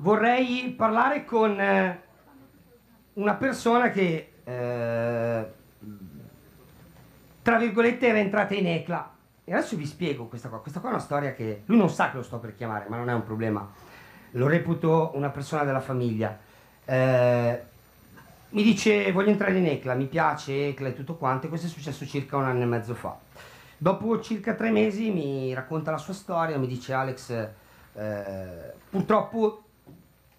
Vorrei parlare con eh, una persona che, eh, tra virgolette, era entrata in ECLA. E adesso vi spiego questa qua. Questa qua è una storia che lui non sa che lo sto per chiamare, ma non è un problema. Lo reputo una persona della famiglia. Eh, mi dice voglio entrare in ECLA, mi piace ECLA e tutto quanto. E questo è successo circa un anno e mezzo fa. Dopo circa tre mesi mi racconta la sua storia, mi dice Alex, eh, purtroppo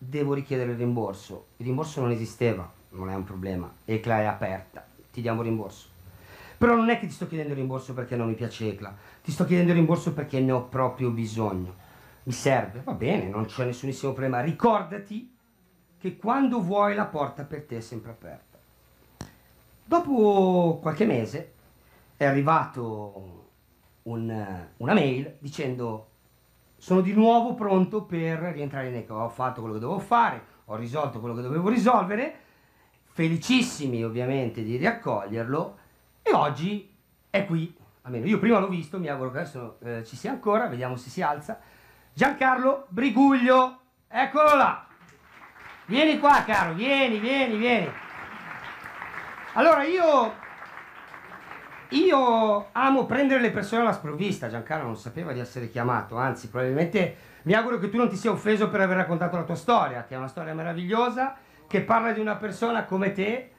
devo richiedere il rimborso. Il rimborso non esisteva, non è un problema. ECLA è aperta, ti diamo rimborso. Però non è che ti sto chiedendo il rimborso perché non mi piace ECLA, ti sto chiedendo il rimborso perché ne ho proprio bisogno. Mi serve, va bene, non c'è nessunissimo problema. Ricordati che quando vuoi la porta per te è sempre aperta. Dopo qualche mese è arrivato un- una mail dicendo sono di nuovo pronto per rientrare in ECO. Ho fatto quello che dovevo fare, ho risolto quello che dovevo risolvere, felicissimi ovviamente di riaccoglierlo e oggi è qui. Almeno io prima l'ho visto, mi auguro che adesso eh, ci sia ancora, vediamo se si alza. Giancarlo Briguglio, eccolo là. Vieni qua caro, vieni, vieni, vieni. Allora io io amo prendere le persone alla sprovvista, Giancarlo non sapeva di essere chiamato, anzi probabilmente mi auguro che tu non ti sia offeso per aver raccontato la tua storia, che è una storia meravigliosa, che parla di una persona come te,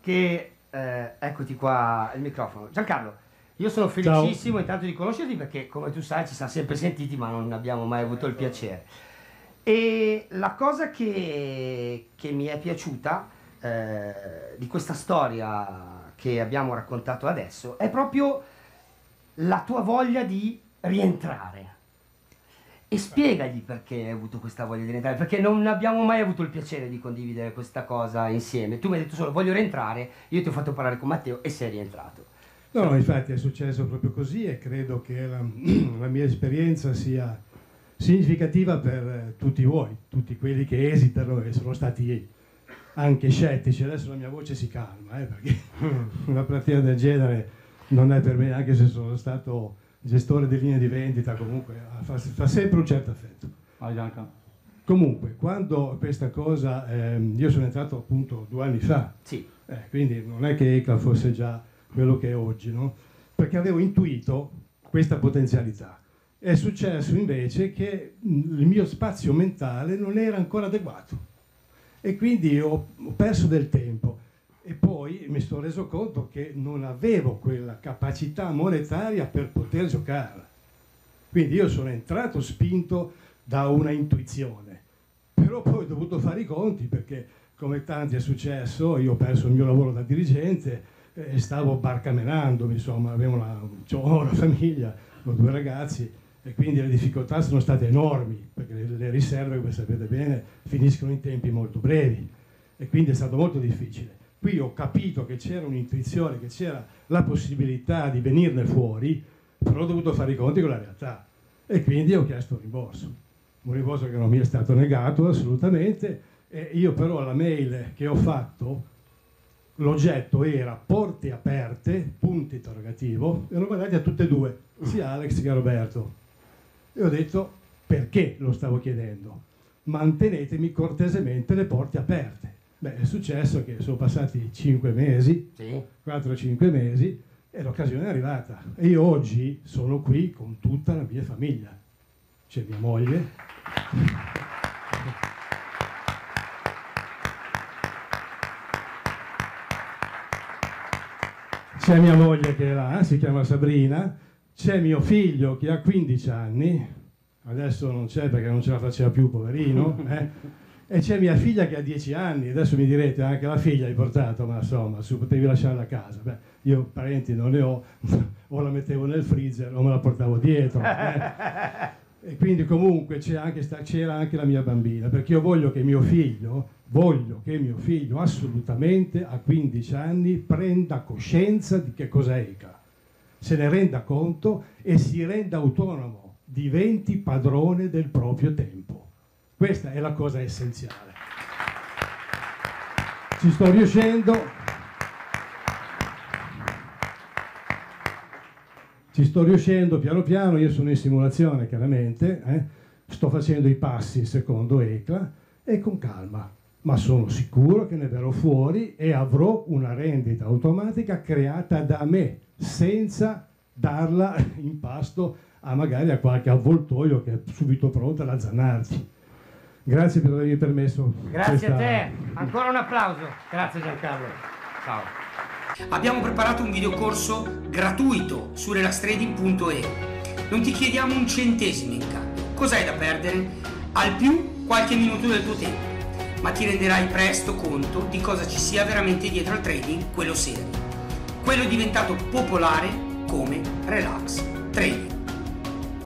che... eh, eccoti qua il microfono. Giancarlo, io sono felicissimo intanto di conoscerti perché come tu sai ci siamo sempre sentiti ma non abbiamo mai avuto il piacere. E la cosa che, che mi è piaciuta eh, di questa storia che abbiamo raccontato adesso è proprio la tua voglia di rientrare. E spiegagli perché hai avuto questa voglia di rientrare, perché non abbiamo mai avuto il piacere di condividere questa cosa insieme. Tu mi hai detto solo voglio rientrare, io ti ho fatto parlare con Matteo e sei rientrato. No, infatti è successo proprio così e credo che la, la mia esperienza sia significativa per tutti voi, tutti quelli che esitano e sono stati anche scettici. Adesso la mia voce si calma, eh, perché una platea del genere non è per me, anche se sono stato gestore di linee di vendita, comunque fa, fa sempre un certo effetto. Gianca. Comunque, quando questa cosa, ehm, io sono entrato appunto due anni fa, Sì, eh, quindi non è che ECLA fosse già quello che è oggi, no? Perché avevo intuito questa potenzialità. È successo invece che mh, il mio spazio mentale non era ancora adeguato e quindi ho, perso del tempo e poi mi sono reso conto che non avevo quella capacità monetaria per poter giocarla. Quindi io sono entrato spinto da una intuizione, però poi ho dovuto fare i conti perché come tanti è successo, io ho perso il mio lavoro da dirigente e stavo barcamenando, insomma, avevo una, una famiglia, ho due ragazzi e quindi le difficoltà sono state enormi perché le, le riserve, come sapete bene, finiscono in tempi molto brevi e quindi è stato molto difficile. Qui ho capito che c'era un'intuizione, che c'era la possibilità di venirne fuori, però ho dovuto fare i conti con la realtà e quindi ho chiesto un rimborso. Un rimborso che non mi è stato negato assolutamente e io però la mail che ho fatto, l'oggetto era porte aperte, punto interrogativo, e l'ho mandati a tutte e due, sia Alex che Roberto. E ho detto perché lo stavo chiedendo. Mantenetemi cortesemente le porte aperte. Beh, è successo che sono passati 5 mesi, sì. 4-5 mesi, e l'occasione è arrivata. E io oggi sono qui con tutta la mia famiglia. C'è mia moglie. C'è mia moglie che è là, si chiama Sabrina, c'è mio figlio che ha 15 anni, adesso non c'è perché non ce la faceva più, poverino, eh? e c'è mia figlia che ha 10 anni, adesso mi direte anche la figlia hai portato, ma insomma, su potevi lasciarla a casa. Beh, io parenti non ne ho, o la mettevo nel freezer o me la portavo dietro. Eh? E quindi comunque c'era anche, anche la mia bambina, perché io voglio che mio figlio, voglio che mio figlio assolutamente a 15 anni prenda coscienza di che cos'è ECA, se ne renda conto e si renda autonomo, diventi padrone del proprio tempo. Questa è la cosa essenziale. Ci sto riuscendo, Ci sto riuscendo piano piano, io sono in simulazione chiaramente, eh? sto facendo i passi secondo ECLA e con calma, ma sono sicuro che ne verrò fuori e avrò una rendita automatica creata da me, senza darla in pasto a magari a qualche avvoltoio che è subito pronto ad azzannarci. Grazie per avermi permesso. Grazie questa... a te, ancora un applauso. Grazie Giancarlo. Ciao. Abbiamo preparato un videocorso gratuito su relastrading.e. Non ti chiediamo un centesimo in cambio. Cos'hai da perdere? Al più qualche minuto del tuo tempo, ma ti renderai presto conto di cosa ci sia veramente dietro al trading, quello serio. Quello diventato popolare come Relax Trading.